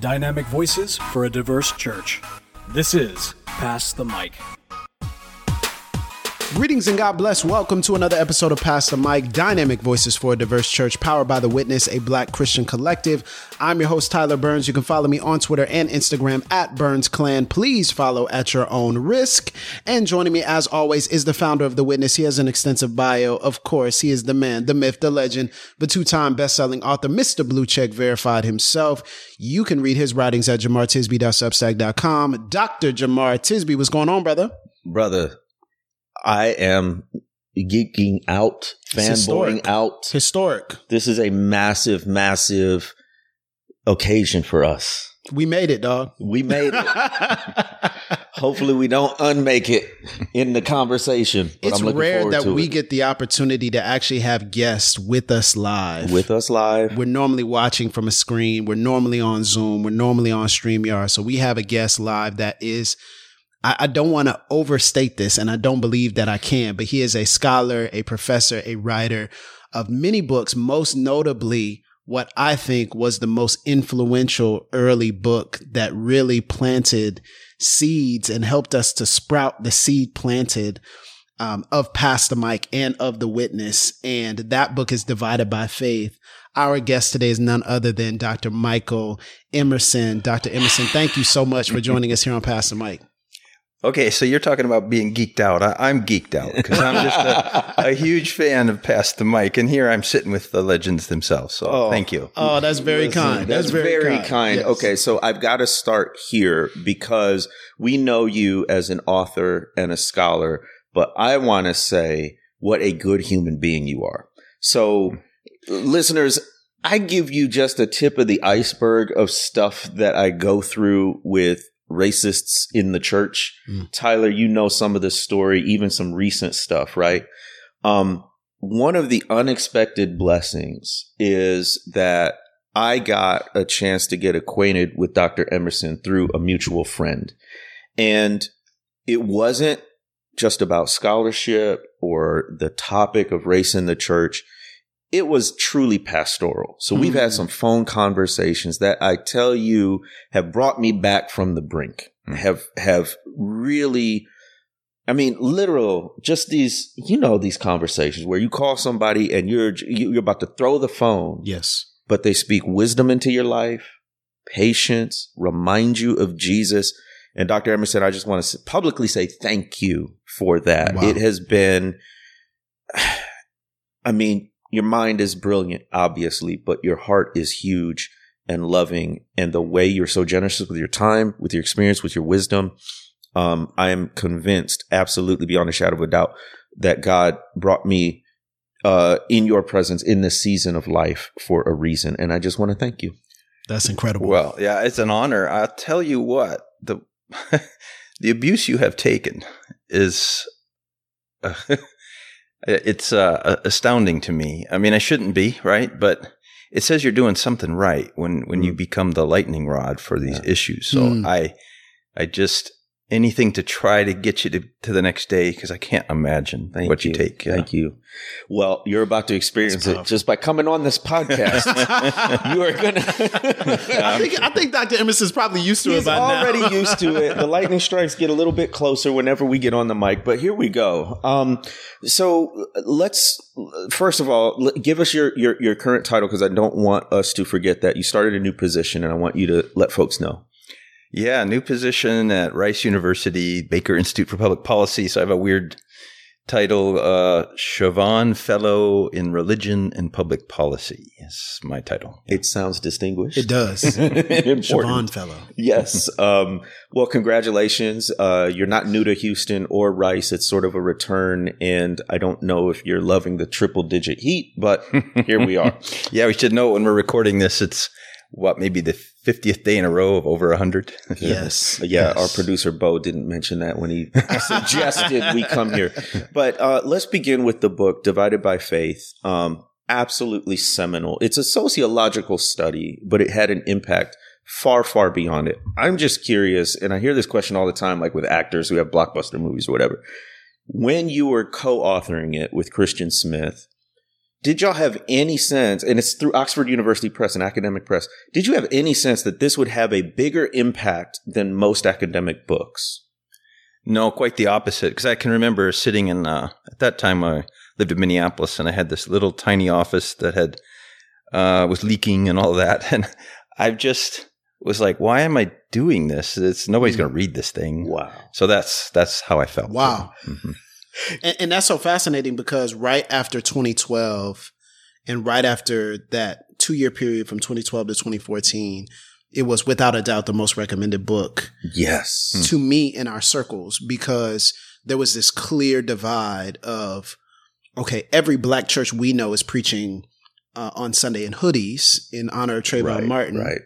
Dynamic voices for a diverse church. This is Pass the Mic. Greetings and God bless. Welcome to another episode of Pass the Mic, Dynamic Voices for a Diverse Church, powered by The Witness, a black Christian collective. I'm your host, Tyler Burns. You can follow me on Twitter and Instagram at Burns Clan. Please follow at your own risk. And joining me, as always, is the founder of The Witness. He has an extensive bio. Of course, he is the man, the myth, the legend, the two time best selling author, Mr. Blue Check Verified himself. You can read his writings at jemartisby.substack.com. Dr. Jemar Tisby, what's going on, brother? brother, I am geeking out, fanboying out. Historic. This is a massive, massive occasion for us. We made it, dog. We made it. Hopefully, we don't unmake it in the conversation. But it's rare that we it. get the opportunity to actually have guests with us live. with us live. we're normally watching from a screen. We're normally on Zoom. We're normally on StreamYard. So we have a guest live that is, I, I don't want to overstate this, and I don't believe that I can, but he is a scholar, a professor, a writer of many books, most notably what I think was the most influential early book that really planted seeds and helped us to sprout the seed planted um, of Pass the Mic and of The Witness. And that book is Divided by Faith. Our guest today is none other than Dr. Michael Emerson. Dr. Emerson, thank you so much for joining us here on Pass the Mic. Okay, so you're talking about being geeked out. I, I'm geeked out because I'm just a, a huge fan of Pass the Mic, and here I'm sitting with the legends themselves. So Oh. thank you. Oh, that's very Listen, kind. That's, very, kind. Yes. Okay, so I've got to start here because we know you as an author and a scholar, but I want to say what a good human being you are. So, listeners, I give you just a tip of the iceberg of stuff that I go through with racists in the church. Mm. Tyler, you know some of the story, even some recent stuff, right? Um, one of the unexpected blessings is that I got a chance to get acquainted with Dr. Emerson through a mutual friend. And it wasn't just about scholarship or the topic of race in the church. It was truly pastoral. So we've had Mm. some phone conversations that I tell you have brought me back from the brink, Mm. have, have really, I mean, literal, just these, you know, these conversations where you call somebody and you're, you're about to throw the phone Yes. but they speak wisdom into your life, patience, remind you of Jesus. And Dr. Emerson, I just want to publicly say thank you for that. Wow. It has been, I mean, your mind is brilliant, obviously, but your heart is huge and loving. And the way you're so generous with your time, with your experience, with your wisdom, um, I am convinced, absolutely beyond a shadow of a doubt, that God brought me uh, in your presence in this season of life for a reason. And I just want to thank you. That's incredible. Well, yeah, it's an honor. I'll tell you what the the abuse you have taken is uh, it's uh, astounding to me. I mean, I shouldn't be right, but it says you're doing something right when when you Mm. become the lightning rod for these Yeah. issues. So Mm. I I just anything to try to get you to, to the next day because I can't imagine Thank what you, you. take. yeah. Thank you. Well, you're about to experience it just by coming on this podcast. you are going I to. think I think Dr. Emerson's probably used to He's it by now. already used to it. The lightning strikes get a little bit closer whenever we get on the mic, but here we go. Um, so uh, let's first of all give us your your, your current title because I don't want us to forget that you started a new position, and I want you to let folks know. Yeah, new position at Rice University, Baker Institute for Public Policy. So I have a weird title, uh, Chavanne Fellow in Religion and Public Policy is my title. It sounds distinguished. It does. Important. Chavanne fellow. Yes. Um, well, congratulations. Uh, you're not new to Houston or Rice. It's sort of a return, and I don't know if you're loving the triple digit heat, but here we are. Yeah, we should know when we're recording this, it's what, maybe the 50th day in a row of over 100? Yes. Yeah, Yes. our producer Bo didn't mention that when he suggested we come here. But uh, let's begin with the book Divided by Faith. Um, absolutely seminal. It's a sociological study, but it had an impact far, far beyond it. I'm just curious, and I hear this question all the time, like with actors who have blockbuster movies or whatever. When you were co-authoring it with Christian Smith, did y'all have any sense, and it's through Oxford University Press and academic press, did you have any sense that this would have a bigger impact than most academic books? No, quite the opposite. Because I can remember sitting in, uh, at that time I lived in Minneapolis and I had this little tiny office that had, uh, was leaking and all that. And I just was like, why am I doing this? It's nobody's going to read this thing. Wow. So that's, that's how I felt. Wow. Mhm. And, and that's so fascinating because right after 2012 and right after that two year period from 2012 to 2014, it was without a doubt the most recommended book Yes. to me in our circles because there was this clear divide of, okay, every black church we know is preaching uh, on Sunday in hoodies in honor of Trayvon right, Martin Right.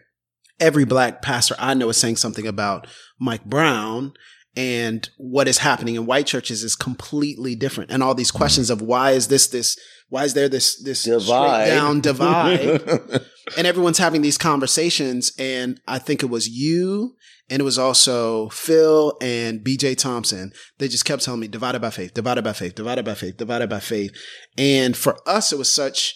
every black pastor I know is saying something about Mike Brown and what is happening in white churches is completely different. And all these questions of why is this this why is there this this Divide. down divide? and everyone's having these conversations and I think it was you and it was also Phil and BJ Thompson. They just kept telling me divided by faith, divided by faith, divided by faith, divided by faith. And for us it was such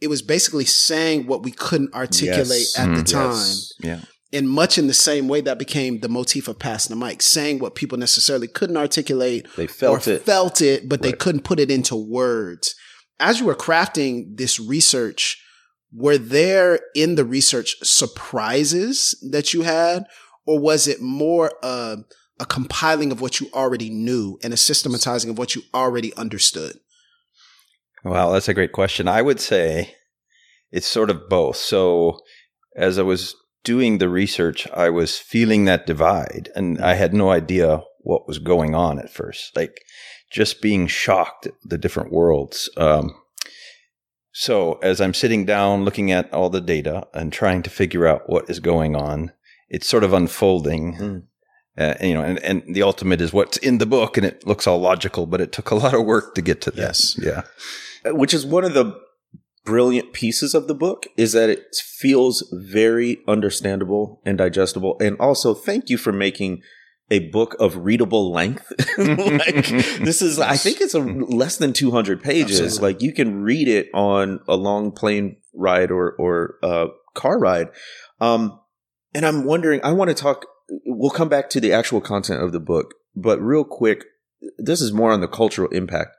it was basically saying what we couldn't articulate Yes. at the Mm, time yes. Yeah. In much in the same way that became the motif of passing the mic, saying what people necessarily couldn't articulate they felt or it. felt it, but they Right. couldn't put it into words. As you were crafting this research, were there in the research surprises that you had, or was it more a, a compiling of what you already knew and a systematizing of what you already understood? Wow, that's a great question. I would say it's sort of both. So, as I was doing the research, I was feeling that divide, and I had no idea what was going on at first. Like just being shocked at the different worlds. Um, so, as I'm sitting down looking at all the data and trying to figure out what is going on, it's sort of unfolding. Mm. Uh, and, you know, and, and the ultimate is what's in the book, and it looks all logical, but it took a lot of work to get to this. Yes. Yeah. which is one of the brilliant pieces of the book is that it feels very understandable and digestible. And also thank you for making a book of readable length. Like this is i think it's a less than 200 pages. Absolutely. like you can read it on a long plane ride or or uh, car ride. Um and i'm wondering i want to talk we'll come back to the actual content of the book but real quick this is more on the cultural impact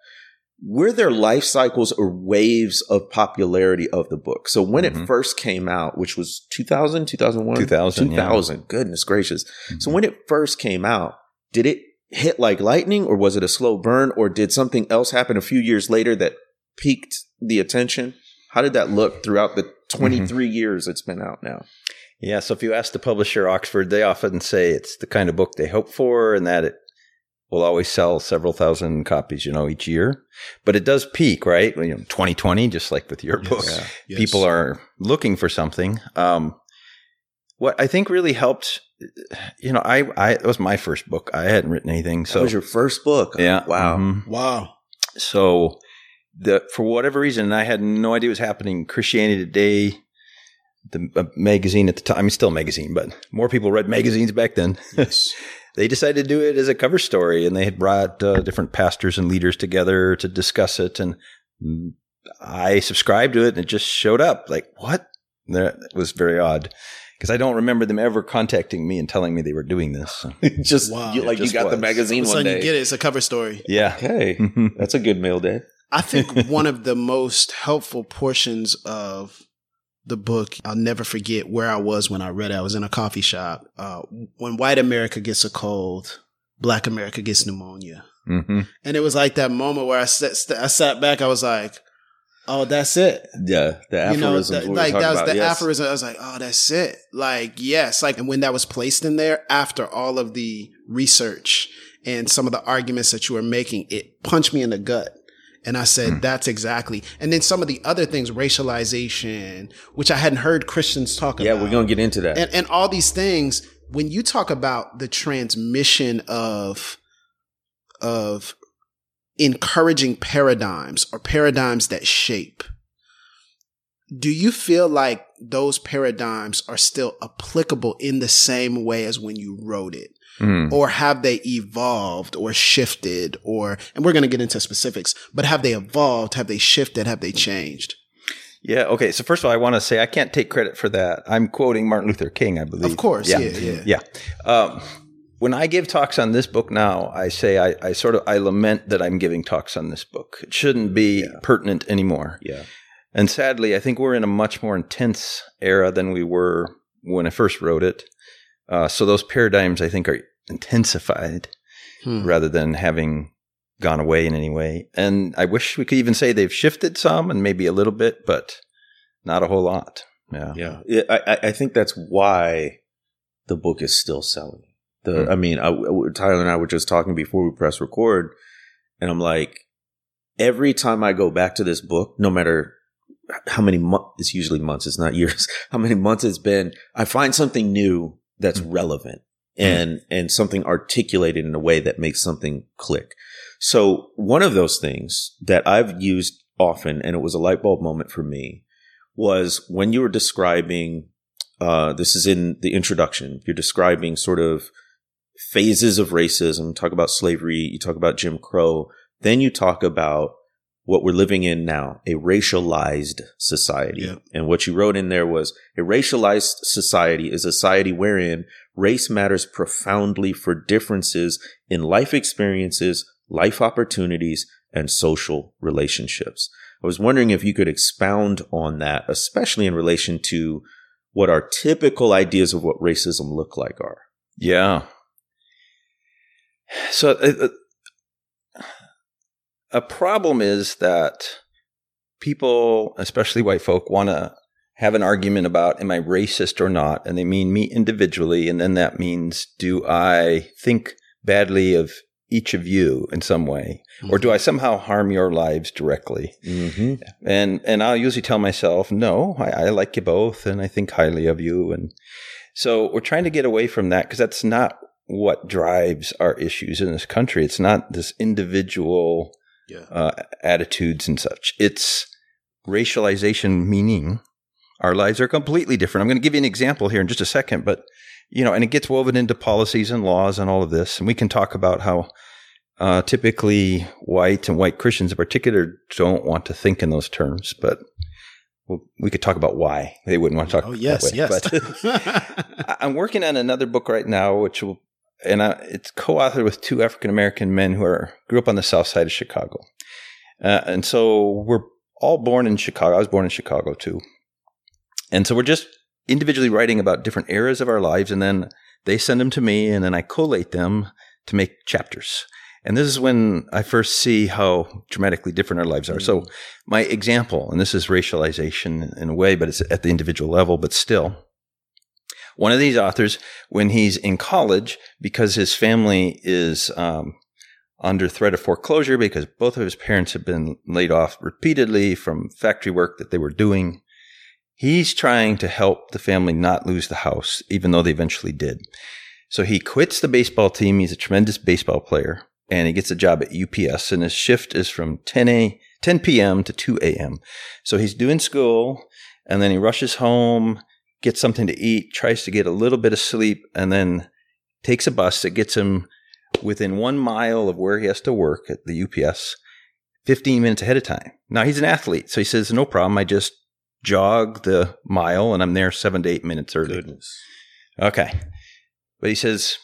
were there life cycles or waves of popularity of the book? So when it Mhm. first came out, which was 2000, 2001? 2000, yeah. Goodness gracious. So Mhm. when it first came out, did it hit like lightning or was it a slow burn or did something else happen a few years later that piqued the attention? How did that look throughout the 23 years it's been out now? Yeah, so if you ask the publisher Oxford, they often say it's the kind of book they hope for and that it will always sell several thousand copies, you know, each year. But it does peak, right? You know, 2020, just like with your book, Yes. people are looking for something. Um, what I think really helped, you know, I, I, it was my first book. I hadn't written anything. So So, that was your first book. yeah. Wow. mhm. Wow. So the for whatever reason, I had no idea what was happening. Christianity Today, the uh, magazine at the time, I mean, still a magazine, but more people read magazines back then. Yes. they decided to do it as a cover story, and they had brought uh, different pastors and leaders together to discuss it. And I subscribed to it, and it just showed up. Like what? That was very odd because I don't remember them ever contacting me and telling me they were doing this. So, just Wow. you, like just you got the magazine All one sudden you get it. It's a cover story. yeah. Okay. That's a good mail day. I think one of the most helpful portions of the book, I'll never forget where I was when I read it. I was in a coffee shop. Uh, when white America gets a cold, black America gets pneumonia. hmm And it was like that moment where I sat, st- I sat back. I was like, oh, that's it. Yeah, the You know, aphorisms we were like that was about, the yes. aphorism. I was like, oh, that's it. Like, yes. Like, and when that was placed in there after all of the research and some of the arguments that you were making, it punched me in the gut. And I said, Hmm. that's exactly. And then some of the other things, racialization, which I hadn't heard Christians talk Yeah, about. Yeah, we're gonna get into that. and, and all these things, when you talk about the transmission of, of encouraging paradigms or paradigms that shape, do you feel like those paradigms are still applicable in the same way as when you wrote it? Mm. or have they evolved or shifted or and we're going to get into specifics but have they evolved have they shifted have they changed Yeah. Okay. So first of all, I want to say I can't take credit for that. I'm quoting Martin Luther King, I believe. of course yeah Yeah. yeah, Yeah. Um, when I give talks on this book now, I say I, I sort of I lament that I'm giving talks on this book. It shouldn't be pertinent anymore. Yeah. And sadly, I think we're in a much more intense era than we were when I first wrote it. Uh, so those paradigms, I think, are intensified Hmm. rather than having gone away in any way. And I wish we could even say they've shifted some and maybe a little bit, but not a whole lot. Yeah. Yeah, It- I, I- think that's why the book is still selling. The, Hmm. I mean, I, I- Tyler and I were just talking before we press record, and I'm like, every time I go back to this book, no matter how many months, it's usually months, it's not years, how many months it's been, I find something new that's Hmm. relevant and, and something articulated in a way that makes something click. So one of those things that I've used often, and it was a light bulb moment for me, was when you were describing, uh, this is in the introduction, you're describing sort of phases of racism, talk about slavery, you talk about Jim Crow, then you talk about what we're living in now, a racialized society. Yeah. And what you wrote in there was a racialized society is a society wherein race matters profoundly for differences in life experiences, life opportunities, and social relationships. I was wondering if you could expound on that, especially in relation to what our typical ideas of what racism look like are. Yeah. So uh, uh, a problem is that people, especially white folk, want to have an argument about am I racist or not, and they mean me individually, and then that means do I think badly of each of you in some way, or do I somehow harm your lives directly? Mm-hmm. and and I'll usually tell myself, no, I, I like you both, and I think highly of you, and so we're trying to get away from that because that's not what drives our issues in this country. It's not this individual Yeah. uh, attitudes and such. It's racialization, meaning our lives are completely different. I'm going to give you an example here in just a second, but you know, and it gets woven into policies and laws and all of this, and we can talk about how uh, typically white and white Christians in particular don't want to think in those terms, but well, we could talk about why they wouldn't want to talk. oh yes yes But I'm working on another book right now, which will, and I, it's co-authored with two African American men who are grew up on the South Side of Chicago, uh, and so we're all born in Chicago. I was born in Chicago too, and so we're just individually writing about different eras of our lives, and then they send them to me, and then I collate them to make chapters. And this is when I first see how dramatically different our lives are. So, my example, and this is racialization in a way, but it's at the individual level, but still. One of these authors, when he's in college, because his family is um, under threat of foreclosure because both of his parents have been laid off repeatedly from factory work that they were doing, he's trying to help the family not lose the house, even though they eventually did. So he quits the baseball team. He's a tremendous baseball player and he gets a job at UPS and his shift is from 10 a 10 p.m. to 2 a.m. So he's doing school and then he rushes home, gets something to eat, tries to get a little bit of sleep and then takes a bus that gets him within 1 mile of where he has to work at the UPS 15 minutes ahead of time. Now he's an athlete, so he says no problem. I just jog the mile and I'm there 7 to 8 minutes early. Goodness. Okay. But he says,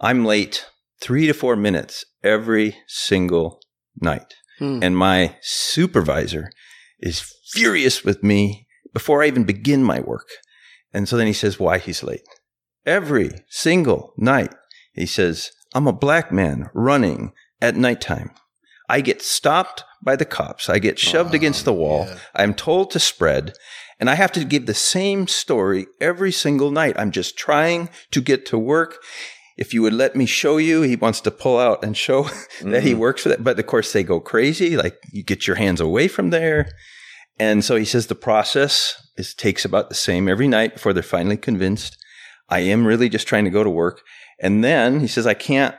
I'm late three to four minutes every single night. Hmm. And my supervisor is furious with me before I even begin my work. And so then he says why he's late. Every single night, he says, I'm a black man running at nighttime. I get stopped by the cops. I get shoved Oh, against the wall. yeah. I'm told to spread. And I have to give the same story every single night. I'm just trying to get to work. If you would let me show you, he wants to pull out and show that he mm-hmm. works for that. But of course, they go crazy. Like you get your hands away from there. And so he says the process is takes about the same every night before they're finally convinced. I am really just trying to go to work. And then he says, I can't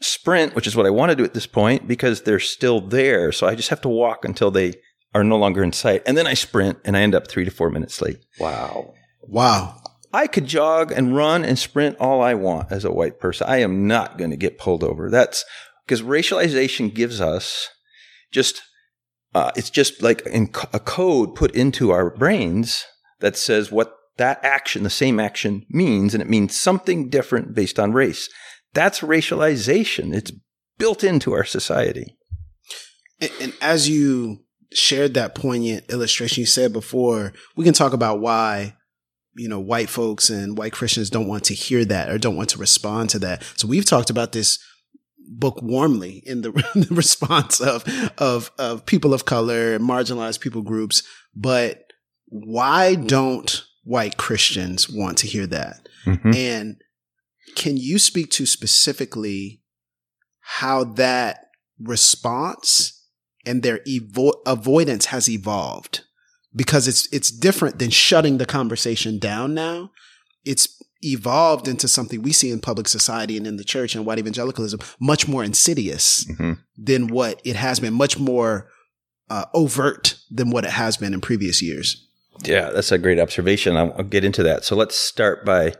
sprint, which is what I want to do at this point because they're still there. So I just have to walk until they are no longer in sight. And then I sprint and I end up three to four minutes late. Wow. wow I could jog and run and sprint all I want as a white person. I am not going to get pulled over. That's because racialization gives us just, uh, it's just like in a code put into our brains that says what that action, the same action means, and it means something different based on race. That's racialization. It's built into our society. And, and as you shared that poignant illustration you said before, we can talk about why you know white folks and white Christians don't want to hear that or don't want to respond to that. So we've talked about this book warmly in the, the response of of of people of color, marginalized people groups, but why don't white Christians want to hear that? Mm-hmm. And can you speak to specifically how that response and their evo- avoidance has evolved? Because it's it's different than shutting the conversation down now. It's evolved into something we see in public society and in the church and white evangelicalism much more insidious mm-hmm. than what it has been, much more uh, overt than what it has been in previous years. Yeah, that's a great observation. I'll, I'll get into that. So let's start by,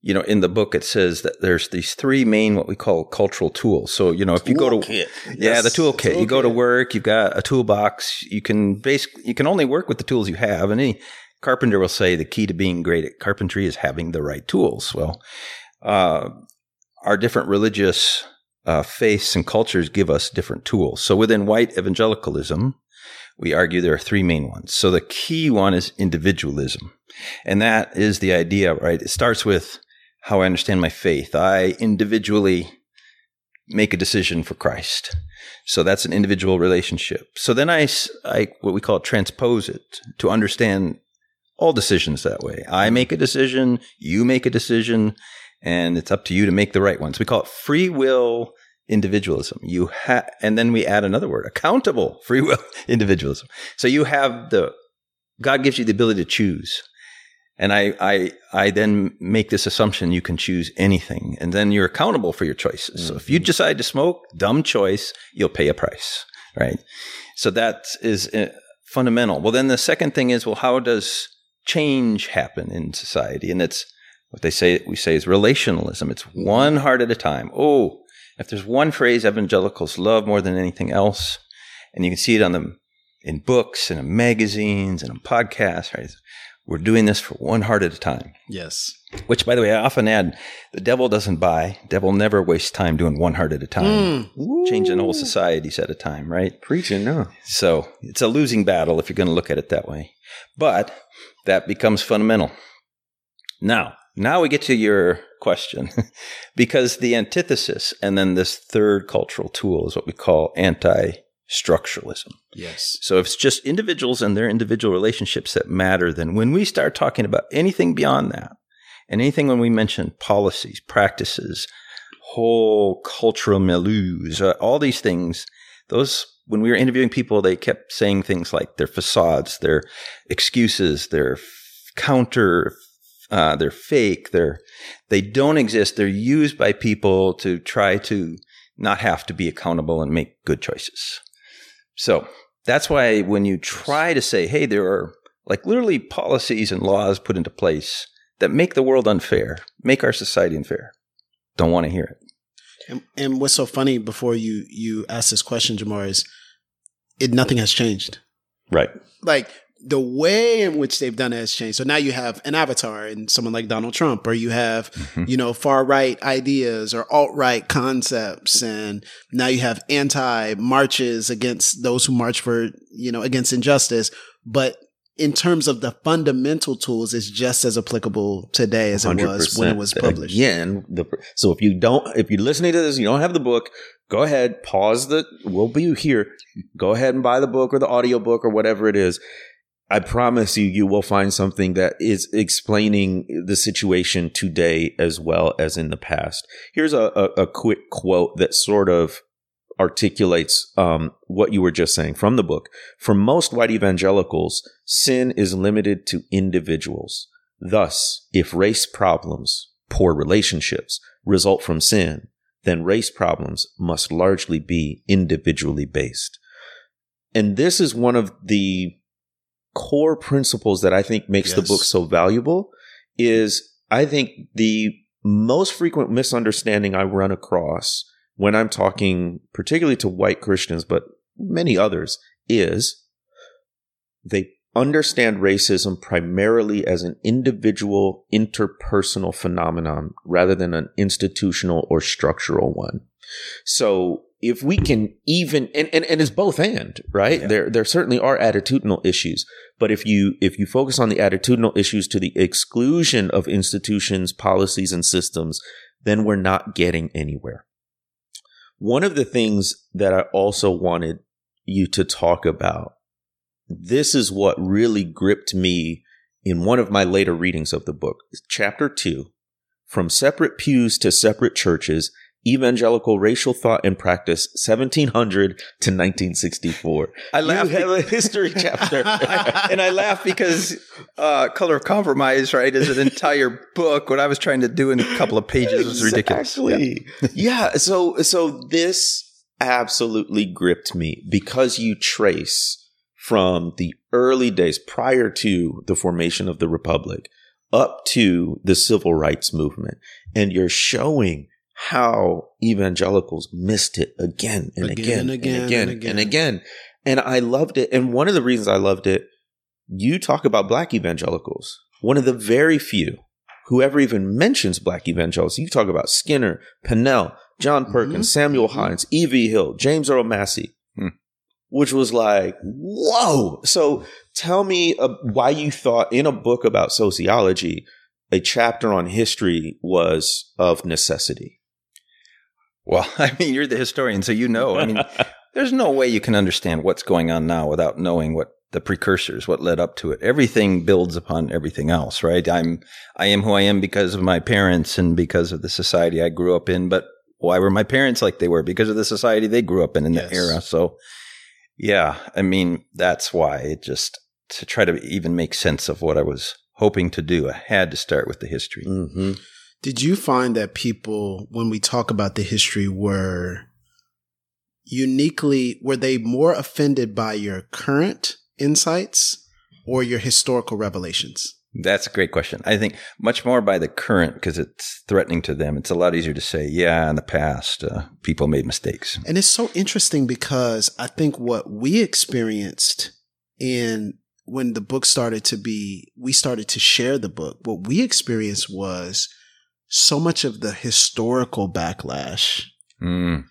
you know, in the book it says that there's these three main what we call cultural tools. So you know, if you go to yeah, yes. the toolkit, toolkit, you go to work, you've got a toolbox. You can basically you can only work with the tools you have, and any carpenter will say the key to being great at carpentry is having the right tools. Well, uh, our different religious uh, faiths and cultures give us different tools. So within white evangelicalism, we argue there are three main ones. So the key one is individualism. And that is the idea, right? It starts with how I understand my faith. I individually make a decision for Christ. So that's an individual relationship. So then I, I, what we call transpose it to understand all decisions that way. I make a decision, you make a decision, and it's up to you to make the right ones. We call it free will individualism. You have, and then we add another word, accountable free will individualism. So you have the, God gives you the ability to choose. And I, I, I then make this assumption you can choose anything and then you're accountable for your choices. Mm-hmm. So if you mm-hmm. decide to smoke, dumb choice, you'll pay a price, right? So that is uh, fundamental. Well, then the second thing is, well, how does change happen in society. And it's what they say, we say is relationalism. It's one heart at a time. Oh, if there's one phrase evangelicals love more than anything else, and you can see it on them in books and in magazines and in podcasts, right? We're doing this for one heart at a time. Yes. Which, by the way, I often add the devil doesn't buy. Devil never wastes time doing one heart at a time, mm. changing whole societies at a time, right? Preaching, no. So it's a losing battle if you're going to look at it that way. But that becomes fundamental. Now, now we get to your question because the antithesis and then this third cultural tool is what we call anti structuralism. Yes. So if it's just individuals and their individual relationships that matter, then when we start talking about anything beyond that, and anything when we mention policies, practices, whole cultural milieus, uh, all these things, those when we were interviewing people, they kept saying things like their facades, their excuses, their counter, uh, they're fake, they're they don't exist. They're used by people to try to not have to be accountable and make good choices. So that's why when you try to say, hey, there are like literally policies and laws put into place that make the world unfair, make our society unfair, don't want to hear it. And, and what's so funny before you you ask this question, Jemar, is it nothing has changed. Right. Like the way in which they've done it has changed. So now you have an avatar and someone like Donald Trump, or you have, mm-hmm. you know, far right ideas or alt right concepts. And now you have anti marches against those who march for, you know, against injustice. But in terms of the fundamental tools, it's just as applicable today as it was when it was published. Again, the, so if you don't, if you're listening to this, you don't have the book, go ahead, pause the, we'll be here. Go ahead and buy the book or the audio book or whatever it is. I promise you, you will find something that is explaining the situation today as well as in the past. Here's a, a, a quick quote that sort of articulates um, what you were just saying from the book. For most white evangelicals, sin is limited to individuals. Thus, if race problems, poor relationships, result from sin, then race problems must largely be individually based. And this is one of the core principles that I think makes yes. the book so valuable is I think the most frequent misunderstanding I run across when I'm talking, particularly to white Christians, but many others, is they understand racism primarily as an individual interpersonal phenomenon rather than an institutional or structural one. So if we can even and, and, and it's both and right yeah. there there certainly are attitudinal issues but if you if you focus on the attitudinal issues to the exclusion of institutions policies and systems then we're not getting anywhere one of the things that i also wanted you to talk about this is what really gripped me in one of my later readings of the book chapter 2 from separate pews to separate churches Evangelical Racial Thought and Practice, 1700 to 1964. I laugh. You have a history chapter. And I laugh because uh, Color of Compromise, right, is an entire book. What I was trying to do in a couple of pages was ridiculous. Exactly. Yeah. yeah. So, so this absolutely gripped me because you trace from the early days prior to the formation of the Republic up to the civil rights movement. And you're showing how evangelicals missed it again and again, again, and, again, and again and again and again. And I loved it. And one of the reasons I loved it, you talk about black evangelicals. One of the very few who ever even mentions black evangelicals. You talk about Skinner, Pannell, John mm-hmm. Perkins, mm-hmm. Samuel. Hines, E.V. Hill, James Earl Massey, hmm. Which was like, whoa. So tell me uh, why you thought in a book about sociology, a chapter on history was of necessity. Well, I mean, you're the historian, so you know. I mean, there's no way you can understand what's going on now without knowing what the precursors, what led up to it. Everything builds upon everything else, right? I'm, I am who I am because of my parents and because of the society I grew up in. But why were my parents like they were? Because of the society they grew up in in yes. the era. So, yeah, I mean, that's why it just to try to even make sense of what I was hoping to do, I had to start with the history. Mm-hmm. Did you find that people, when we talk about the history, were uniquely, were they more offended by your current insights or your historical revelations? That's a great question. I think much more by the current because it's threatening to them. It's a lot easier to say, yeah, in the past, uh, people made mistakes. And it's so interesting because I think what we experienced in when the book started to be, we started to share the book, what we experienced was so much of the historical backlash. Mm.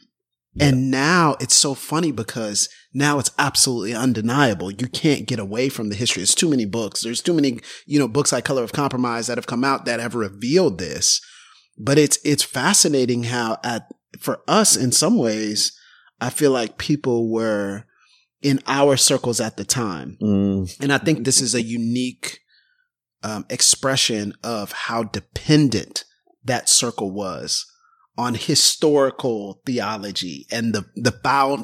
Yeah. And now it's so funny because now it's absolutely undeniable. You can't get away from the history. There's too many books. There's too many, you know, books like Color of Compromise that have come out that have revealed this. But it's, it's fascinating how at, for us in some ways, I feel like people were in our circles at the time. Mm. And I think this is a unique um, expression of how dependent that circle was on historical theology and the the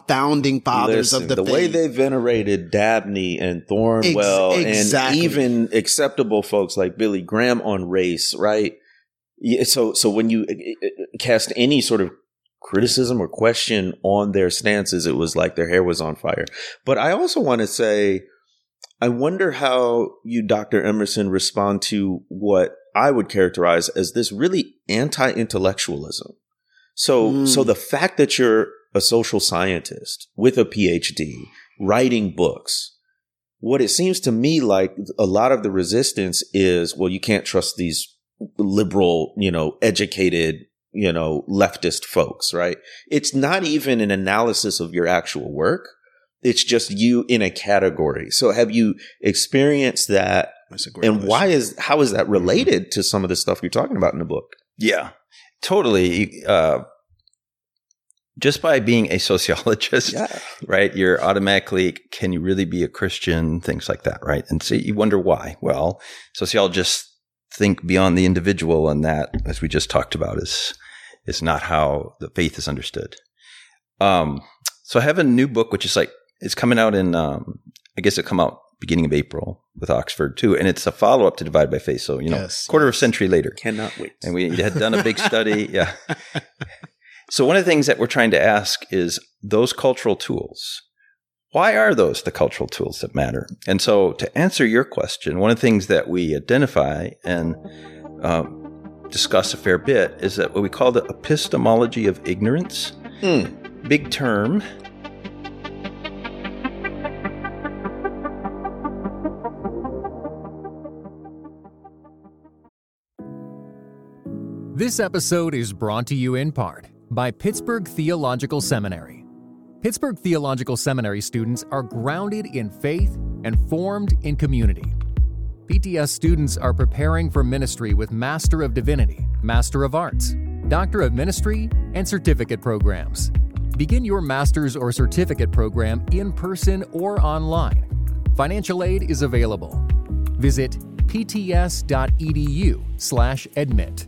founding fathers Listen, of the the way they venerated Dabney and Thornwell Ex- exactly. and even acceptable folks like Billy Graham on race, right? Yeah, so so when you uh, uh, cast any sort of criticism or question on their stances, it was like their hair was on fire. But I also want to say, I wonder how you, Dr. Emerson, respond to what I would characterize as this really anti-intellectualism. So, mm. so the fact that you're a social scientist with a PhD writing books, what it seems to me like a lot of the resistance is, well, you can't trust these liberal, you know, educated, you know, leftist folks, right? It's not even an analysis of your actual work. It's just you in a category. So have you experienced that that's a great and question. why is how is that related to some of the stuff you're talking about in the book? Yeah, totally. Uh, just by being a sociologist, yeah. right? You're automatically, can you really be a Christian? Things like that, right? And so you wonder why. Well, sociologists think beyond the individual, and that, as we just talked about, is is not how the faith is understood. Um, so I have a new book, which is like it's coming out in, um, I guess it come out beginning of April with Oxford too, and it's a follow up to Divide by Faith. So you know, yes, quarter yes. of a century later, cannot wait. And we had done a big study, yeah. So one of the things that we're trying to ask is those cultural tools. why are those the cultural tools that matter? And so, to answer your question, one of the things that we identify and um, discuss a fair bit is that what we call the epistemology of ignorance. Mm. Big term. This episode is brought to you in part by Pittsburgh Theological Seminary. Pittsburgh Theological Seminary students are grounded in faith and formed in community. PTS students are preparing for ministry with Master of Divinity, Master of Arts, Doctor of Ministry, and certificate programs. Begin your master's or certificate program in person or online. Financial aid is available. Visit pts.edu/admit.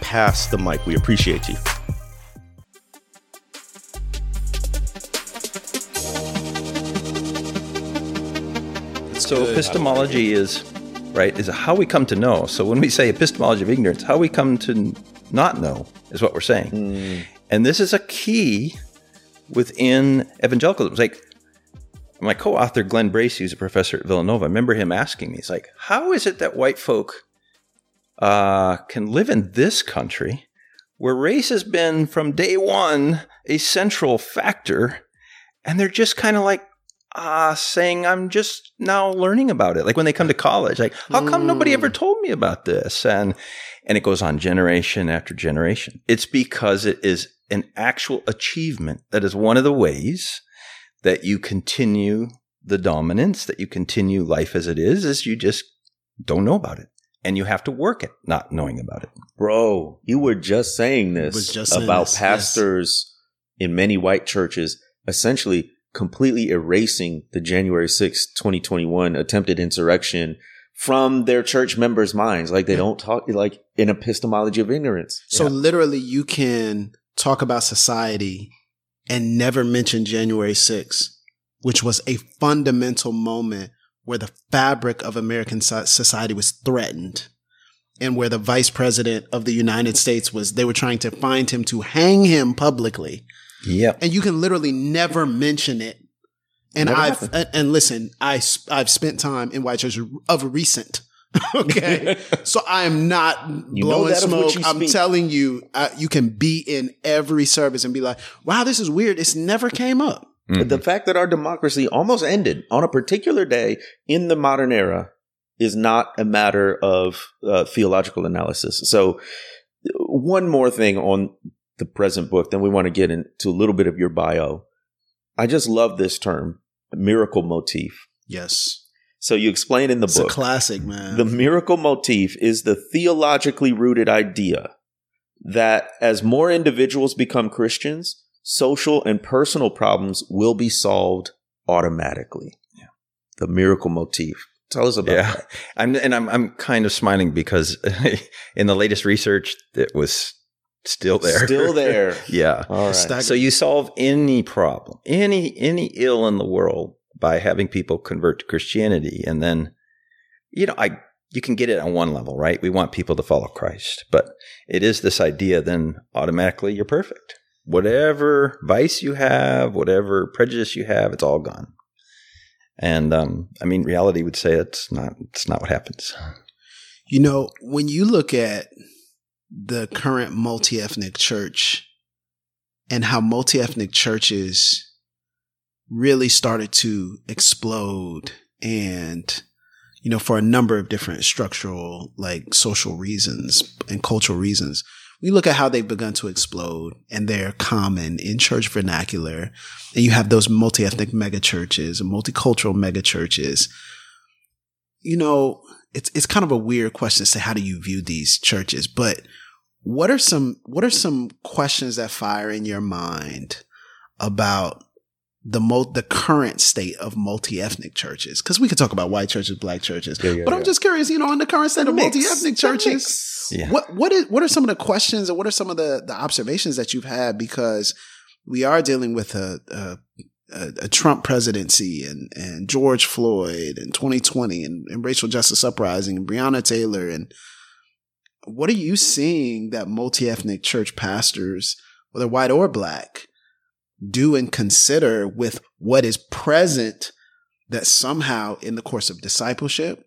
pass the mic. We appreciate you. So epistemology is right is how we come to know. So when we say epistemology of ignorance, how we come to not know is what we're saying. Hmm. And this is a key within evangelicalism. It's like my co-author Glenn Bracey, who's a professor at Villanova, I remember him asking me, he's like, "How is it that white folk uh, can live in this country where race has been from day one a central factor, and they're just kind of like uh, saying, I'm just now learning about it. Like when they come to college, like, how come nobody ever told me about this? And, and it goes on generation after generation. It's because it is an actual achievement. That is one of the ways that you continue the dominance, that you continue life as it is, is you just don't know about it. And you have to work at not knowing about it. Bro, you were just saying this Was just saying about this, yes. pastors in many white churches essentially completely erasing the January sixth, 2021 attempted insurrection from their church members' minds. Like they Yeah. don't talk like an epistemology of ignorance. So Yeah. literally, you can talk about society and never mention January 6th, which was a fundamental moment where the fabric of American society was threatened and where the vice president of the United States was, they were trying to find him to hang him publicly. Yep. And you can literally never mention it. And Never I've, happened. and, listen, I've spent time in white churches of recent. okay. so I am not You blowing smoke. I'm speak. telling you, uh, you can be in every service and be like, wow, this is weird. It's never came up. Mm-hmm. The fact that our democracy almost ended on a particular day in the modern era is not a matter of uh, theological analysis. So, one more thing on the present book, then we want to get into a little bit of your bio. I just love this term, miracle motif. Yes. So, you explain in the It's a book classic, man. the miracle motif is the theologically rooted idea that as more individuals become Christians, social and personal problems will be solved automatically. Yeah. The miracle motif. Tell us about Yeah. that. I'm, and I'm, I'm kind of smiling because in the latest research, it was still there. Still there. yeah. All right. Stack- So you solve any problem, any any ill in the world by having people convert to Christianity, and then, you know, I you can get it on one level, right? We want people to follow Christ, but it is this idea. Then automatically you're perfect. Whatever vice you have, whatever prejudice you have, it's all gone. And um, I mean, reality would say it's not. It's not what happens. You know, when you look at the current multi ethnic church and how multi ethnic churches really started to explode and, you know, for a number of different structural, like social reasons and cultural reasons, we look at how they've begun to explode and they're common in church vernacular. And you have those multi ethnic mega churches and multicultural mega churches. You know, it's it's kind of a weird question to say how do you view these churches, but what are some what are some questions that fire in your mind about the mo- the current state of multi-ethnic churches because we could talk about white churches, black churches, Yeah, yeah, but I'm yeah. just curious, you know, in the current state of Mix. multi-ethnic churches. Yeah. what what is what are some of the questions and what are some of the the observations that you've had because we are dealing with a a, a, a Trump presidency and and George Floyd and 2020 and, and racial justice uprising and Breonna Taylor and what are you seeing that multi-ethnic church pastors whether white or black do and consider with what is present that somehow in the course of discipleship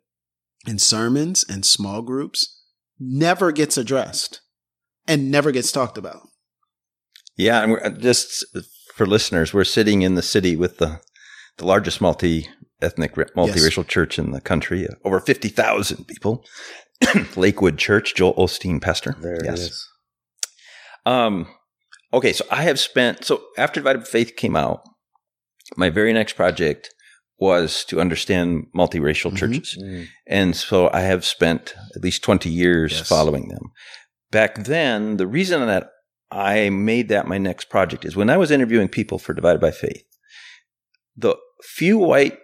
and sermons and small groups never gets addressed and never gets talked about. Yeah, and we're uh, just for listeners, we're sitting in the city with the the largest multi ethnic multiracial church in the country, uh, over fifty thousand people. Lakewood Church, Joel Osteen, pastor. There it yes. is. Um, okay, so I have spent so after Divided by Faith came out, my very next project was to understand multiracial Mhm. churches, Mm. and so I have spent at least twenty years Yes. following them. Back then, the reason that I made that my next project is when I was interviewing people for Divided by Faith, the few white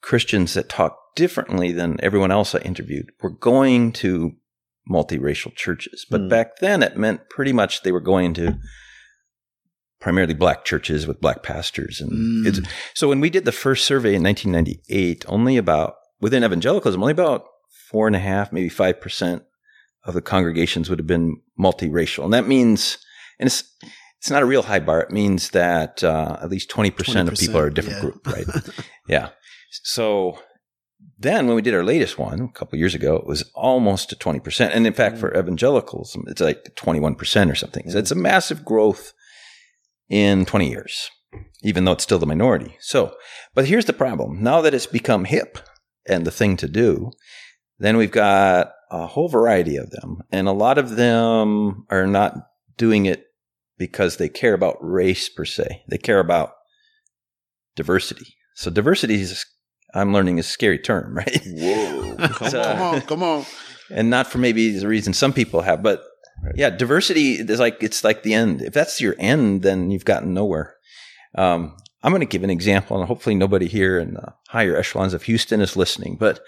Christians that talked differently than everyone else I interviewed were going to multiracial churches. But Hmm. back then, it meant pretty much they were going to primarily black churches with black pastors. And Mm. it's, so when we did the first survey in 1998, only about, within evangelicalism, only about four and a half, maybe 5% of the congregations would have been multiracial. And that means, and it's, it's not a real high bar. It means that uh, at least 20%, of people are a different yeah. group, right? Yeah. So then when we did our latest one a couple years ago, it was almost to 20%. And in fact, for evangelicals, it's like 21% or something. So it's a massive growth in 20 years, even though it's still the minority. So, but here's the problem. Now that it's become hip and the thing to do, then we've got a whole variety of them. And a lot of them are not doing it because they care about race per se. They care about diversity. So diversity is, I'm learning, is a scary term, right? Whoa. come, So- on, come on. and not for maybe the reason some people have, but yeah, diversity is like it's like the end. If that's your end, then you've gotten nowhere. Um, I'm going to give an example, and hopefully nobody here in the higher echelons of Houston is listening. But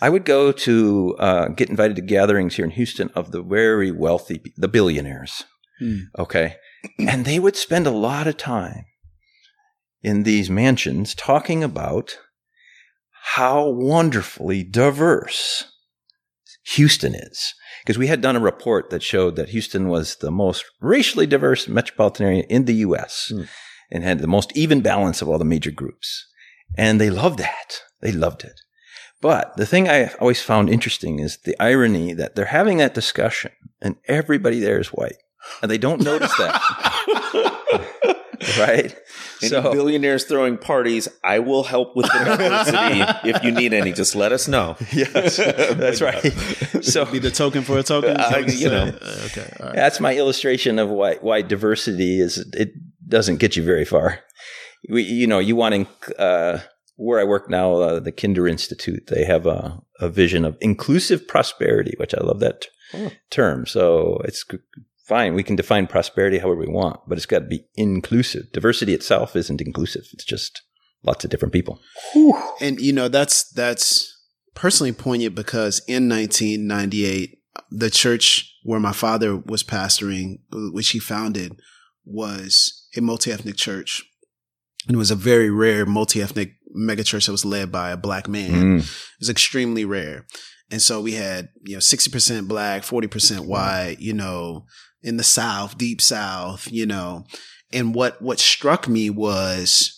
I would go to uh, get invited to gatherings here in Houston of the very wealthy, the billionaires. Hmm. Okay, and they would spend a lot of time in these mansions talking about how wonderfully diverse Houston is. Because we had done a report that showed that Houston was the most racially diverse metropolitan area in the US Hmm. and had the most even balance of all the major groups. And they loved that. They loved it. But the thing I always found interesting is the irony that they're having that discussion and everybody there is white. And they don't notice that. right? Any So- billionaires throwing parties, I will help with the diversity if you need any. Just let us know. Yes, that's right. So Be the token for a token. Uh, you know. Okay. Right. That's my illustration of why why diversity is it doesn't get you very far. We, you know, you want to uh, where I work now, uh, the Kinder Institute. They have a, a vision of inclusive prosperity, which I love that Oh. term. So it's fine. We can define prosperity however we want, but it's got to be inclusive. Diversity itself isn't inclusive. It's just lots of different people. And you know that's that's personally poignant because in 1998, the church where my father was pastoring, which he founded, was a multi-ethnic church, and it was a very rare multi-ethnic megachurch that was led by a black man. Mm. It was extremely rare. And so we had, you know, 60% black, 40% white, you know, in the South, deep South, you know. And what, what struck me was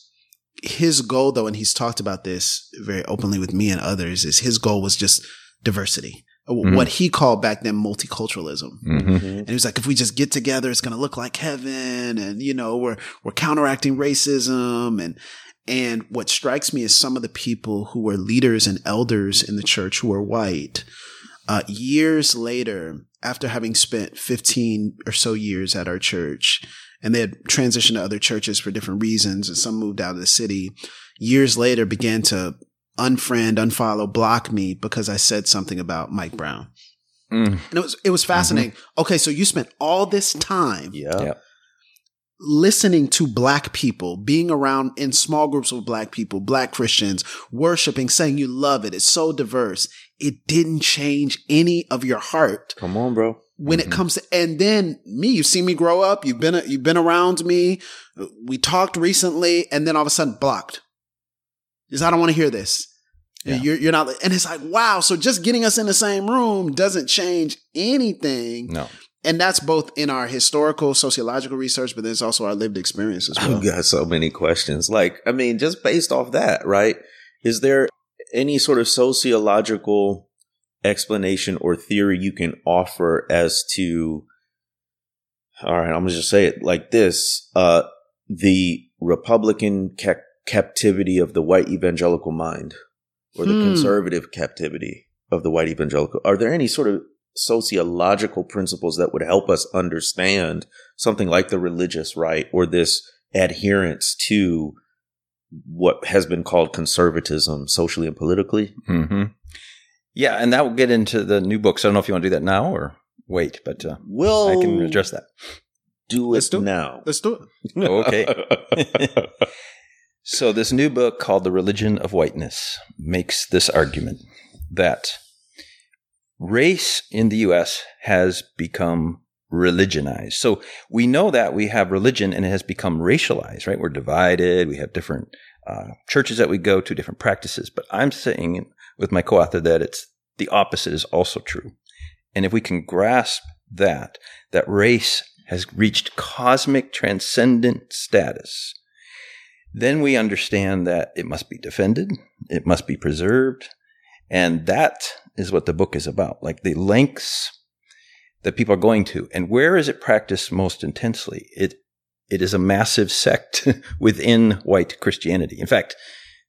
his goal though, and he's talked about this very openly with me and others, is his goal was just diversity. Mhm. What he called back then multiculturalism. hmm And he was like, if we just get together, it's going to look like heaven. And, you know, we're, we're counteracting racism. And, and what strikes me is some of the people who were leaders and elders in the church who were white, uh, years later, after having spent 15 or so years at our church, and they had transitioned to other churches for different reasons, and some moved out of the city, years later began to unfriend, unfollow, block me because I said something about Mike Brown. Mm. And it was it was fascinating. Okay, so you spent all this time Yeah. Yeah. Listening to black people, being around in small groups of black people, black Christians, worshiping, saying you love it. It's so diverse. It didn't change any of your heart Come on, bro. when it mm-hmm. comes to, and then me, you've seen me grow up. You've been, you've been around me. We talked recently and then all of a sudden blocked. Because I don't want to hear this. Yeah. You're, you're not, and it's like, wow. So just getting us in the same room doesn't change anything. No. And that's both in our historical, sociological research, but there's also our lived experience as well. I've got so many questions. Like, I mean, just based off that, right? Is there any sort of sociological explanation or theory you can offer as to, all right, I'm going to just say it like this. Uh, the Republican ca- captivity of the white evangelical mind or the Hmm. conservative captivity of the white evangelical. Are there any sort of sociological principles that would help us understand something like the religious right or this adherence to what has been called conservatism socially and politically? hmm Yeah, and that will get into the new books. I don't know if you want to do that now or wait, but uh, We'll I can address that. do Let's it do it. now. Let's do it. Okay. So, this new book called The Religion of Whiteness makes this argument that race in the US has become religionized. So, we know that we have religion and it has become racialized, right? We're divided, we have different uh, churches that we go to, different practices. But I'm saying with my co author that it's the opposite is also true. And if we can grasp that, that race has reached cosmic transcendent status, then we understand that it must be defended, it must be preserved. And that is what the book is about like the lengths that people are going to. And where is it practiced most intensely? It, it is a massive sect within white Christianity. In fact,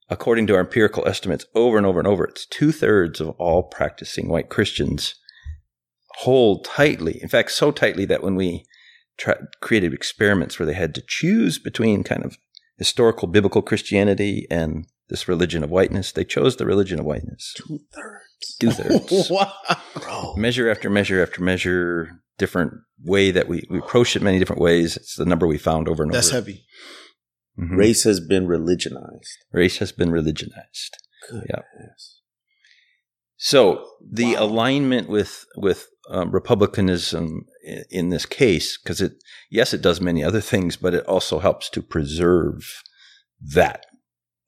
according to our empirical estimates over and over and over, it's two thirds of all practicing white Christians hold tightly. In fact, so tightly that when we tra- created experiments where they had to choose between kind of historical biblical Christianity and this religion of whiteness, they chose the religion of whiteness. Two thirds. Two thirds. wow. Measure after measure after measure, different way that we, we approach it many different ways. It's the number we found over and That's over. heavy. Mhm. Race has been religionized. Race has been religionized. Good. Yeah. So the Wow. alignment with with um, republicanism in, in this case, because it yes, it does many other things, but it also helps to preserve that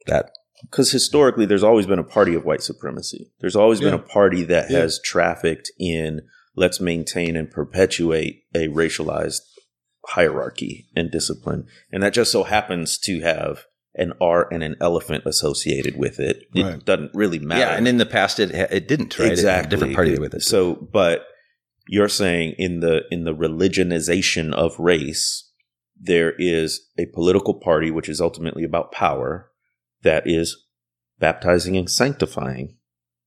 that Because historically, there's always been a party of white supremacy. There's always been a party that Yeah. has trafficked in let's maintain and perpetuate a racialized hierarchy and discipline. And that just so happens to have an R and an elephant associated with it. It Right. doesn't really matter. yeah. And in the past, it it didn't right? It had a exactly different party with it. So, but you're saying in the in the religionization of race, there is a political party which is ultimately about power that is baptizing and sanctifying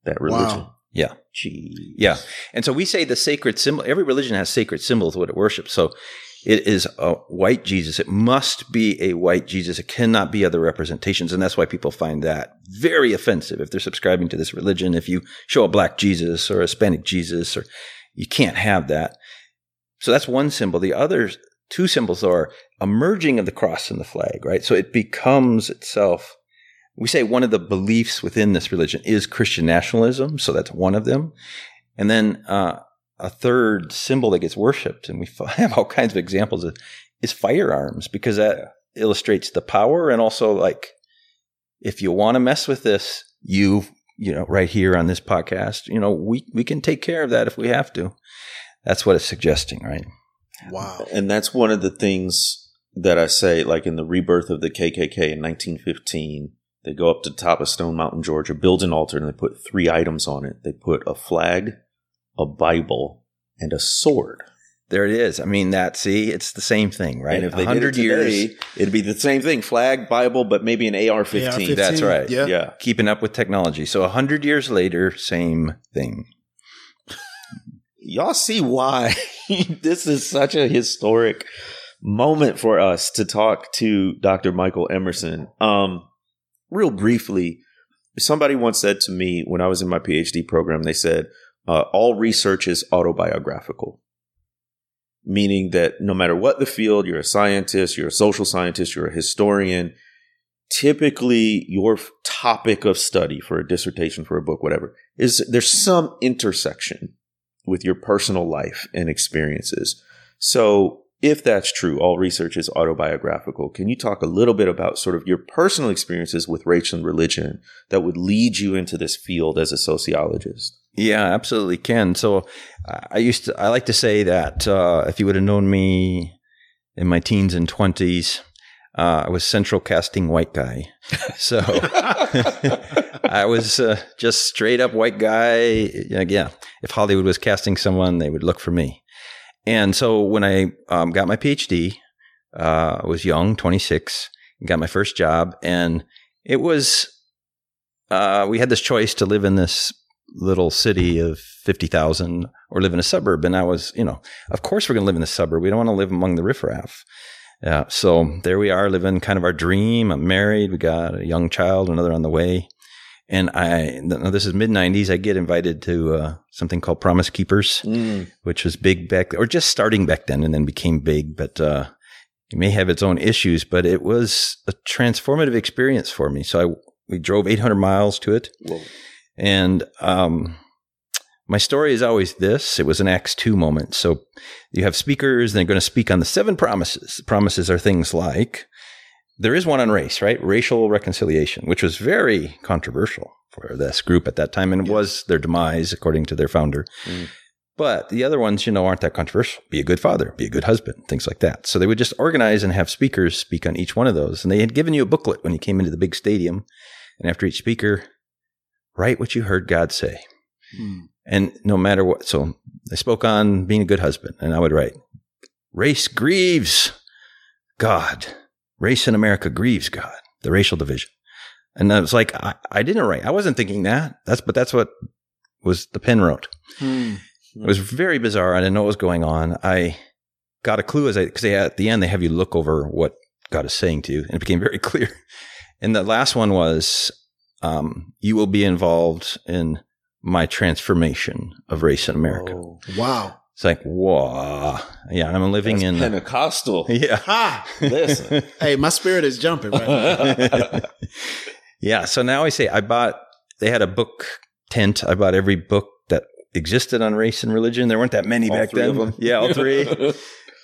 that religion. Wow. Yeah. Gee. Yeah. And so we say the sacred symbol, every religion has sacred symbols, what it worships. So it is a white Jesus. It must be a white Jesus. It cannot be other representations. And that's why people find that very offensive if they're subscribing to this religion. If you show a black Jesus or a Hispanic Jesus, or you can't have that. So that's one symbol. The other two symbols are a merging of the cross and the flag, right? So it becomes itself we say one of the beliefs within this religion is Christian nationalism. So that's one of them. And then uh, a third symbol that gets worshipped, and we have all kinds of examples of, is firearms because that illustrates the power and also like if you want to mess with this, you you know right here on this podcast, you know we we can take care of that if we have to. That's what it's suggesting, right? Wow. And that's one of the things that I say, like in the rebirth of the KKK in 1915, they go up to the top of Stone Mountain, Georgia, build an altar, and they put three items on it. They put a flag, a Bible, and a sword. There it is. I mean that. See, it's the same thing, right? And if they did it hundred years, today, it'd be the same thing: flag, Bible, but maybe an AR-15. AR-15, That's right. Yeah. Yeah. keeping up with technology. So a hundred years later, same thing. Y'all see why this is such a historic moment for us to talk to Dr. Michael Emerson. Um, real briefly, somebody once said to me when I was in my PhD program, they said, uh, all research is autobiographical. meaning that no matter what the field, you're a scientist, you're a social scientist, you're a historian, typically your topic of study for a dissertation, for a book, whatever, is there's some intersection with your personal life and experiences. So if that's true, all research is autobiographical. Can you talk a little bit about sort of your personal experiences with race and religion that would lead you into this field as a sociologist? Yeah, absolutely can. So I used to, I like to say that uh, if you would have known me in my teens and 20s, uh, I was central casting white guy. So I was uh, just straight up white guy. Yeah. If Hollywood was casting someone, they would look for me. And so when I um, got my PhD, uh, I was young, 26, got my first job, and it was, uh, we had this choice to live in this little city of 50,000 or live in a suburb. And I was, you know, of course we're going to live in the suburb. We don't want to live among the riffraff. Yeah. So there we are living kind of our dream. I'm married. We got a young child, another on the way. And I, this is mid 90s. I get invited to uh, something called Promise Keepers, mm. which was big back, or just starting back then and then became big. But uh, it may have its own issues, but it was a transformative experience for me. So I, we drove 800 miles to it. Whoa. And um, my story is always this it was an Acts 2 moment. So you have speakers, and they're going to speak on the seven promises. The promises are things like, there is one on race, right? Racial reconciliation, which was very controversial for this group at that time and yeah. was their demise, according to their founder. Mm. But the other ones, you know, aren't that controversial. Be a good father, be a good husband, things like that. So they would just organize and have speakers speak on each one of those. And they had given you a booklet when you came into the big stadium. And after each speaker, write what you heard God say. Mm. And no matter what, so they spoke on being a good husband. And I would write, race grieves God race in America grieves God, the racial division. And I was like, I, I didn't write. I wasn't thinking that. That's, but that's what was the pen wrote. Hmm. It was very bizarre. I didn't know what was going on. I got a clue as I, cause they, at the end, they have you look over what God is saying to you. And it became very clear. And the last one was, um, you will be involved in my transformation of race in America. Oh, wow. It's like, whoa. Yeah, I'm living That's in Pentecostal. Yeah. Ha! Listen. hey, my spirit is jumping right yeah. So now I say I bought they had a book tent. I bought every book that existed on race and religion. There weren't that many all back then. Yeah, all three.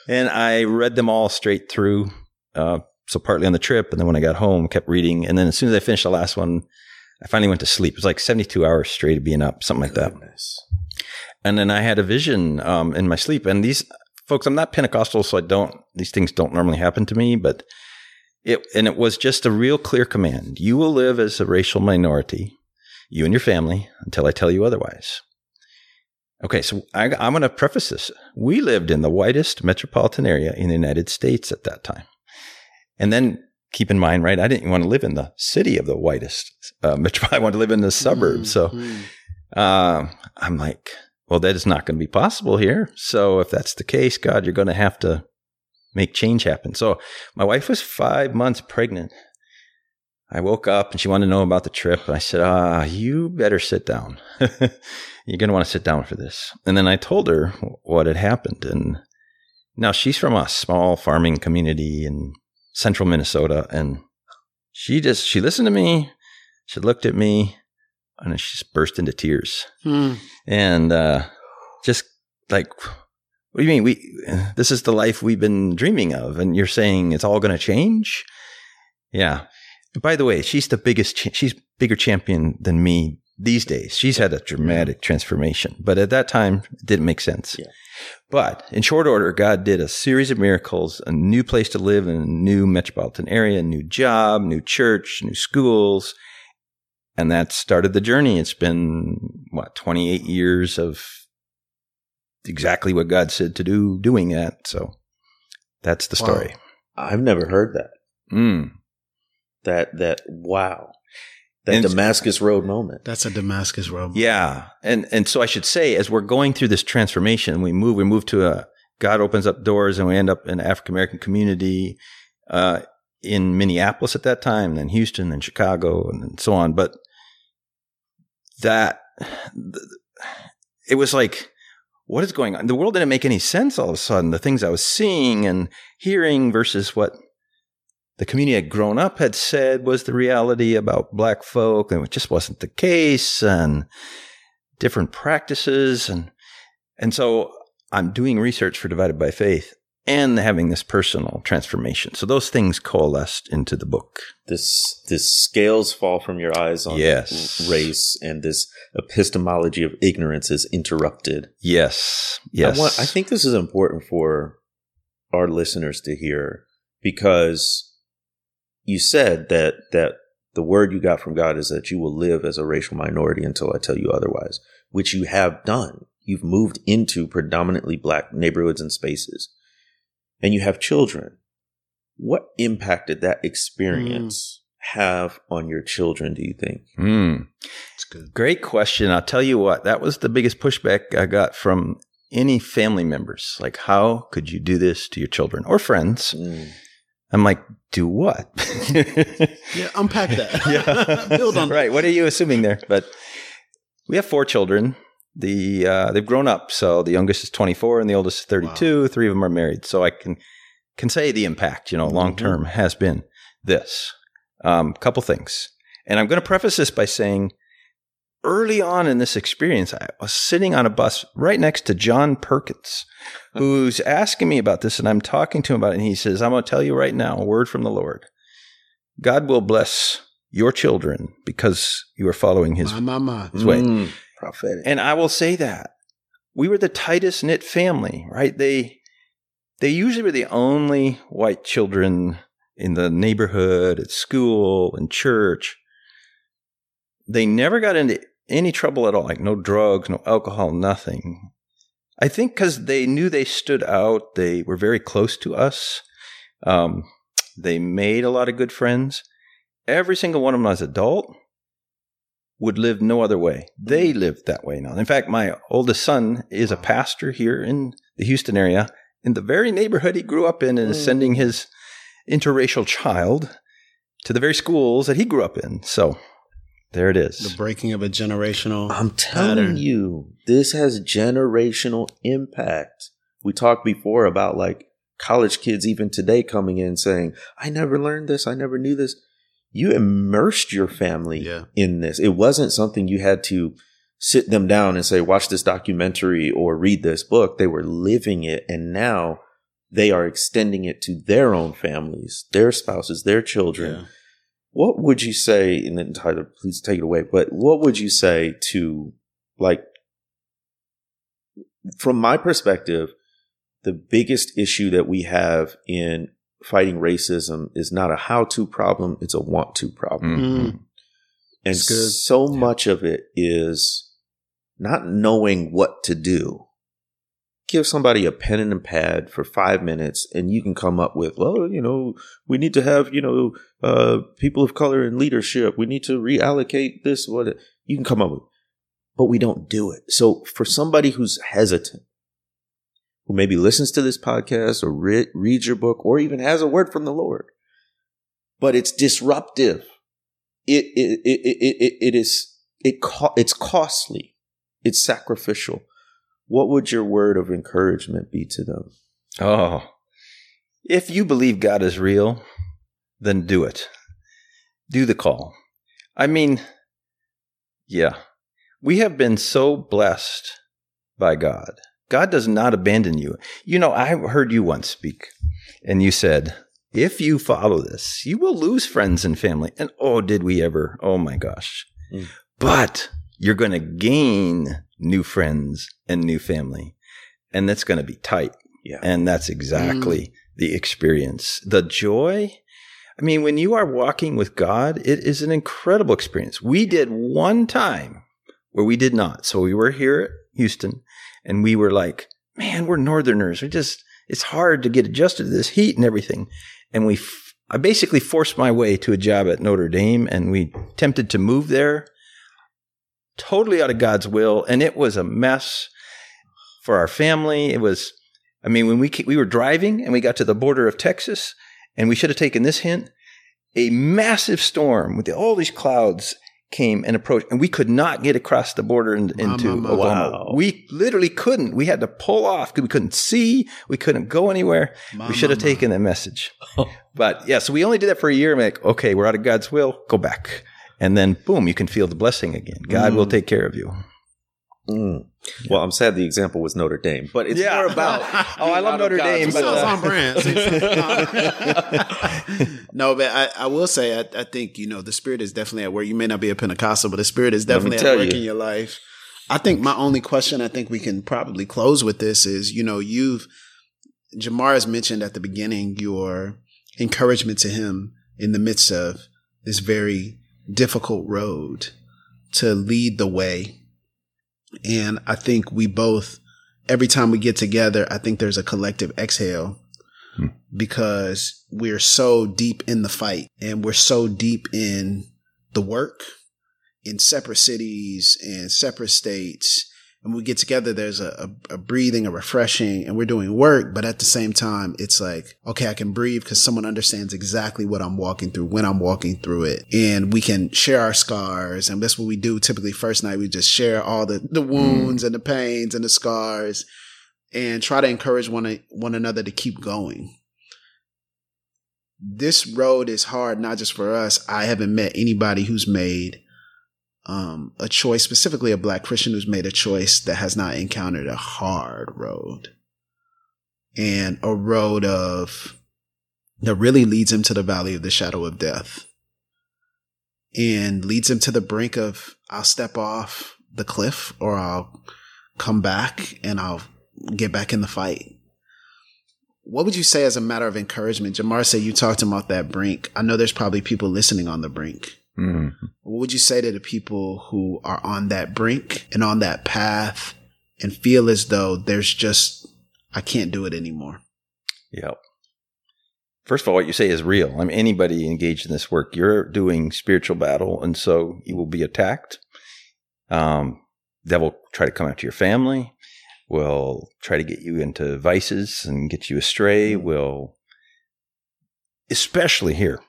and I read them all straight through. Uh, so partly on the trip, and then when I got home, kept reading. And then as soon as I finished the last one, I finally went to sleep. It was like 72 hours straight of being up, something like that. And then I had a vision um, in my sleep. And these folks, I'm not Pentecostal, so I don't, these things don't normally happen to me, but it, and it was just a real clear command. You will live as a racial minority, you and your family, until I tell you otherwise. Okay, so I, am going to preface this. We lived in the whitest metropolitan area in the United States at that time. And then keep in mind, right, I didn't want to live in the city of the whitest uh, metropolitan. I wanted to live in the suburbs. Mm-hmm. So uh, I'm like, well, that is not going to be possible here. So if that's the case, God, you're going to have to make change happen. So my wife was five months pregnant. I woke up and she wanted to know about the trip. I said, ah, you better sit down. you're going to want to sit down for this. And then I told her what had happened. And now she's from a small farming community in central Minnesota. And she just, she listened to me. She looked at me and she just burst into tears. Hmm. And uh, just like, what do you mean? We this is the life we've been dreaming of, and you're saying it's all going to change? Yeah. By the way, she's the biggest. Cha- she's bigger champion than me these days. She's had a dramatic transformation, but at that time, it didn't make sense. Yeah. But in short order, God did a series of miracles, a new place to live in a new metropolitan area, a new job, new church, new schools, and that started the journey. It's been what 28 years of exactly what God said to do, doing that. So that's the story. Wow. I've never heard that. Mm. That that wow. That and Damascus Road moment. That's a Damascus Road. Moment. Yeah, and and so I should say, as we're going through this transformation, we move. We move to a God opens up doors, and we end up in an African American community. Uh, in Minneapolis at that time, then Houston, then Chicago, and so on. But that it was like what is going on? The world didn't make any sense all of a sudden. The things I was seeing and hearing versus what the community had grown up had said was the reality about black folk, and it just wasn't the case, and different practices. And, and so I'm doing research for Divided by Faith and having this personal transformation. So those things coalesced into the book. This this scales fall from your eyes on Yes. race, and this epistemology of ignorance is interrupted. Yes. Yes. I, want, I think this is important for our listeners to hear because you said that that the word you got from God is that you will live as a racial minority until I tell you otherwise, which you have done. You've moved into predominantly black neighborhoods and spaces, and you have children. What impact did that experience have on your children? Do you think? Mm. It's good. Great question. I'll tell you what, that was the biggest pushback I got from any family members. Like, how could you do this to your children or friends? Mm. I'm like, do what? Yeah, unpack that. yeah. Build on right. What are you assuming there? But we have four children. The uh, they've grown up. So the youngest is 24 and the oldest is 32. Three of them are married. So I can can say the impact, you know, long term has been this. Um, couple things, and I'm going to preface this by saying, early on in this experience, I was sitting on a bus right next to John Perkins, who's asking me about this, and I'm talking to him about it, and he says, "I'm going to tell you right now, a word from the Lord. God will bless your children because you are following His My, my, my. his way. Mm. Prophetic. And I will say that we were the tightest knit family, right? They they usually were the only white children in the neighborhood, at school, and church. They never got into any trouble at all, like no drugs, no alcohol, nothing. I think because they knew they stood out, they were very close to us. Um, they made a lot of good friends. Every single one of them as adult would live no other way. They mm-hmm. live that way now. In fact, my oldest son is a pastor here in the Houston area, in the very neighborhood he grew up in, and is mm. sending his interracial child to the very schools that he grew up in. So there it is. The breaking of a generational. I'm telling pattern. you, this has generational impact. We talked before about like college kids, even today, coming in saying, I never learned this. I never knew this. You immersed your family Yeah. in this. It wasn't something you had to sit them down and say, watch this documentary or read this book. They were living it. And now they are extending it to their own families, their spouses, their children Yeah. what would you say in the title please take it away but what would you say to like from my perspective the biggest issue that we have in fighting racism is not a how-to problem it's a want-to problem Mhm. and It's good. so much of it is not knowing what to do. Give somebody a pen and a pad for five minutes, and you can come up with, well, you know, we need to have, you know, uh, people of color in leadership. We need to reallocate this. What you can come up with, but we don't do it. So for somebody who's hesitant, who maybe listens to this podcast or re- reads your book or even has a word from the Lord, but it's disruptive it it it it, it, it is it co- it's costly it's sacrificial what would your word of encouragement be to them Oh, if you believe God is real, then do it. Do the call. I mean, yeah, we have been so blessed by God. God does not abandon you. You know, I heard you once speak, and you said, if you follow this, you will lose friends and family. And oh, did we ever? Oh my gosh. Mm. But you're going to gain new friends and new family. And that's going to be tight. yeah And that's exactly the experience. The joy. I mean, when you are walking with God, it is an incredible experience. We did one time where we did not. So we were here at Houston and we were like, man, we're Northerners. We just, it's hard to get adjusted to this heat and everything. And we, f- I basically forced my way to a job at Notre Dame and we attempted to move there totally out of God's will. And it was a mess for our family. It was, I mean, when we we were driving and we got to the border of Texas, and we should have taken this hint: a massive storm with all these clouds, came and approached, and we could not get across the border in, into mama. Oklahoma. Wow. We literally couldn't. We had to pull off because we couldn't see. We couldn't go anywhere. My we should have mama. taken that message. Oh. but yeah, so we only did that for a year. I'm like, okay, we're out of God's will. Go back. And then boom, you can feel the blessing again. God will take care of you. Mm. Well, I'm sad the example was Notre Dame, but it's Yeah. more about. Oh, I love Notre Dame, but, Sounds uh, on brand. no, but I, I will say, I, I think, you know, the spirit is definitely at work. You may not be a Pentecostal, but the spirit is definitely at work you. in your life. I think my only question, I think we can probably close with this is, you know, you've, Jemar has mentioned at the beginning your encouragement to him in the midst of this very difficult road to lead the way. And I think we both, every time we get together, I think there's a collective exhale hmm. because we're so deep in the fight and we're so deep in the work in separate cities and separate states. And we get together, there's a, a, a breathing, a refreshing, and we're doing work. But at the same time, it's like, okay, I can breathe because someone understands exactly what I'm walking through when I'm walking through it. And we can share our scars. And that's what we do typically first night. We just share all the, the mm. wounds and the pains and the scars and try to encourage one, one another to keep going. This road is hard, not just for us. I haven't met anybody who's made um, a choice, specifically a black Christian who's made a choice that has not encountered a hard road and a road of that really leads him to the valley of the shadow of death and leads him to the brink of I'll step off the cliff or I'll come back and I'll get back in the fight. What would you say as a matter of encouragement? Jemar said you talked about that brink. I know there's probably people listening on the brink. Mhm. What would you say to the people who are on that brink and on that path and feel as though there's just, I can't do it anymore? Yep. First of all, what you say is real. I mean, anybody engaged in this work, you're doing spiritual battle, and so you will be attacked. Um, devil try to come after your family. Will try to get you into vices and get you astray. Will, especially here,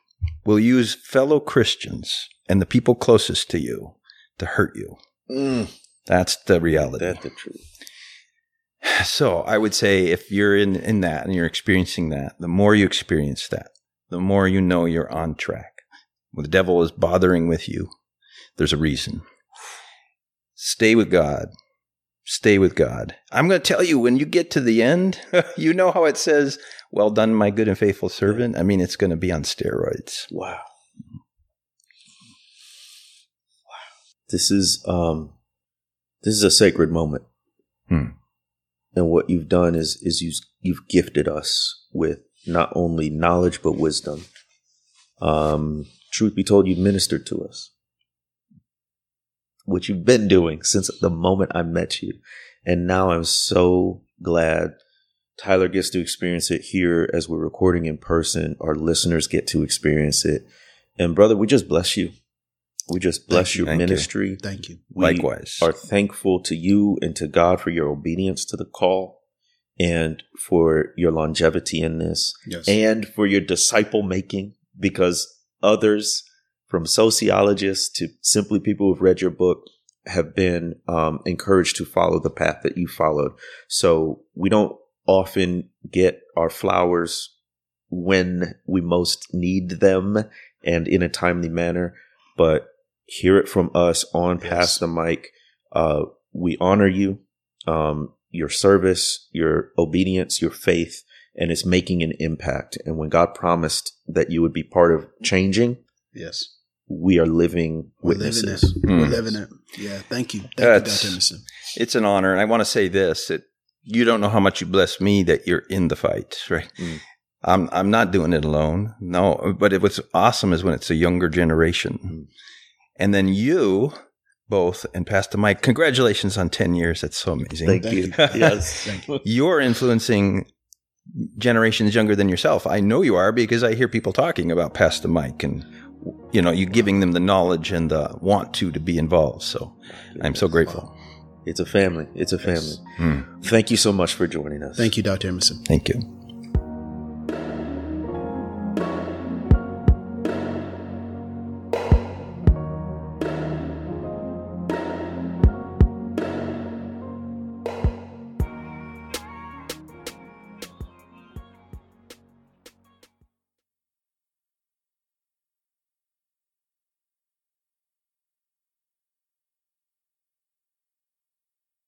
will use fellow Christians and the people closest to you to hurt you. Mm, That's the reality. that's the truth. So I would say if you're in, in that and you're experiencing that, the more you experience that, the more you know you're on track. When the devil is bothering with you, there's a reason. Stay with God. Stay with God. I'm going to tell you when you get to the end, you know how it says, Well done, my good and faithful servant. I mean, it's going to be on steroids. Wow. Wow. This is um this is a sacred moment. Hmm. And what you've done is is you you've gifted us with not only knowledge but wisdom. Um truth be told you've ministered to us. Which you've been doing since the moment I met you. And now I'm so glad Tyler gets to experience it here as we're recording in person. Our listeners get to experience it. And brother, we just bless you. We just bless you. your Thank you. ministry. Thank you. We Likewise. are thankful to you and to God for your obedience to the call and for your longevity in this Yes. and for your disciple making because others from sociologists to simply people who've read your book have been um, encouraged to follow the path that you followed. So we don't often get our flowers when we most need them and in a timely manner, but hear it from us on Yes. Pass the Mic. Uh, we honor you, um, your service, your obedience, your faith, and it's making an impact. And when God promised that you would be part of changing, yes. we are living We're living witnesses. it. We're Hmm. living it. Yeah. Thank you. Thank That's- you, Dr. Emerson. it's an honor. And I want to say this that you don't know how much you bless me that you're in the fight, right? Mm. I'm I'm not doing it alone. No, but it, what's awesome is when it's a younger generation. Mm. And then you both and Pass the Mic, congratulations on 10 years. That's so amazing. Thank, Thank you. you. yes. Thank you. You're influencing generations younger than yourself. I know you are because I hear people talking about Pass the Mic and you know, you giving them the knowledge and the want to to be involved. So I'm so grateful. It's a family. It's a family. Mm. Thank you so much for joining us. Thank you, Dr. Emerson. Thank you.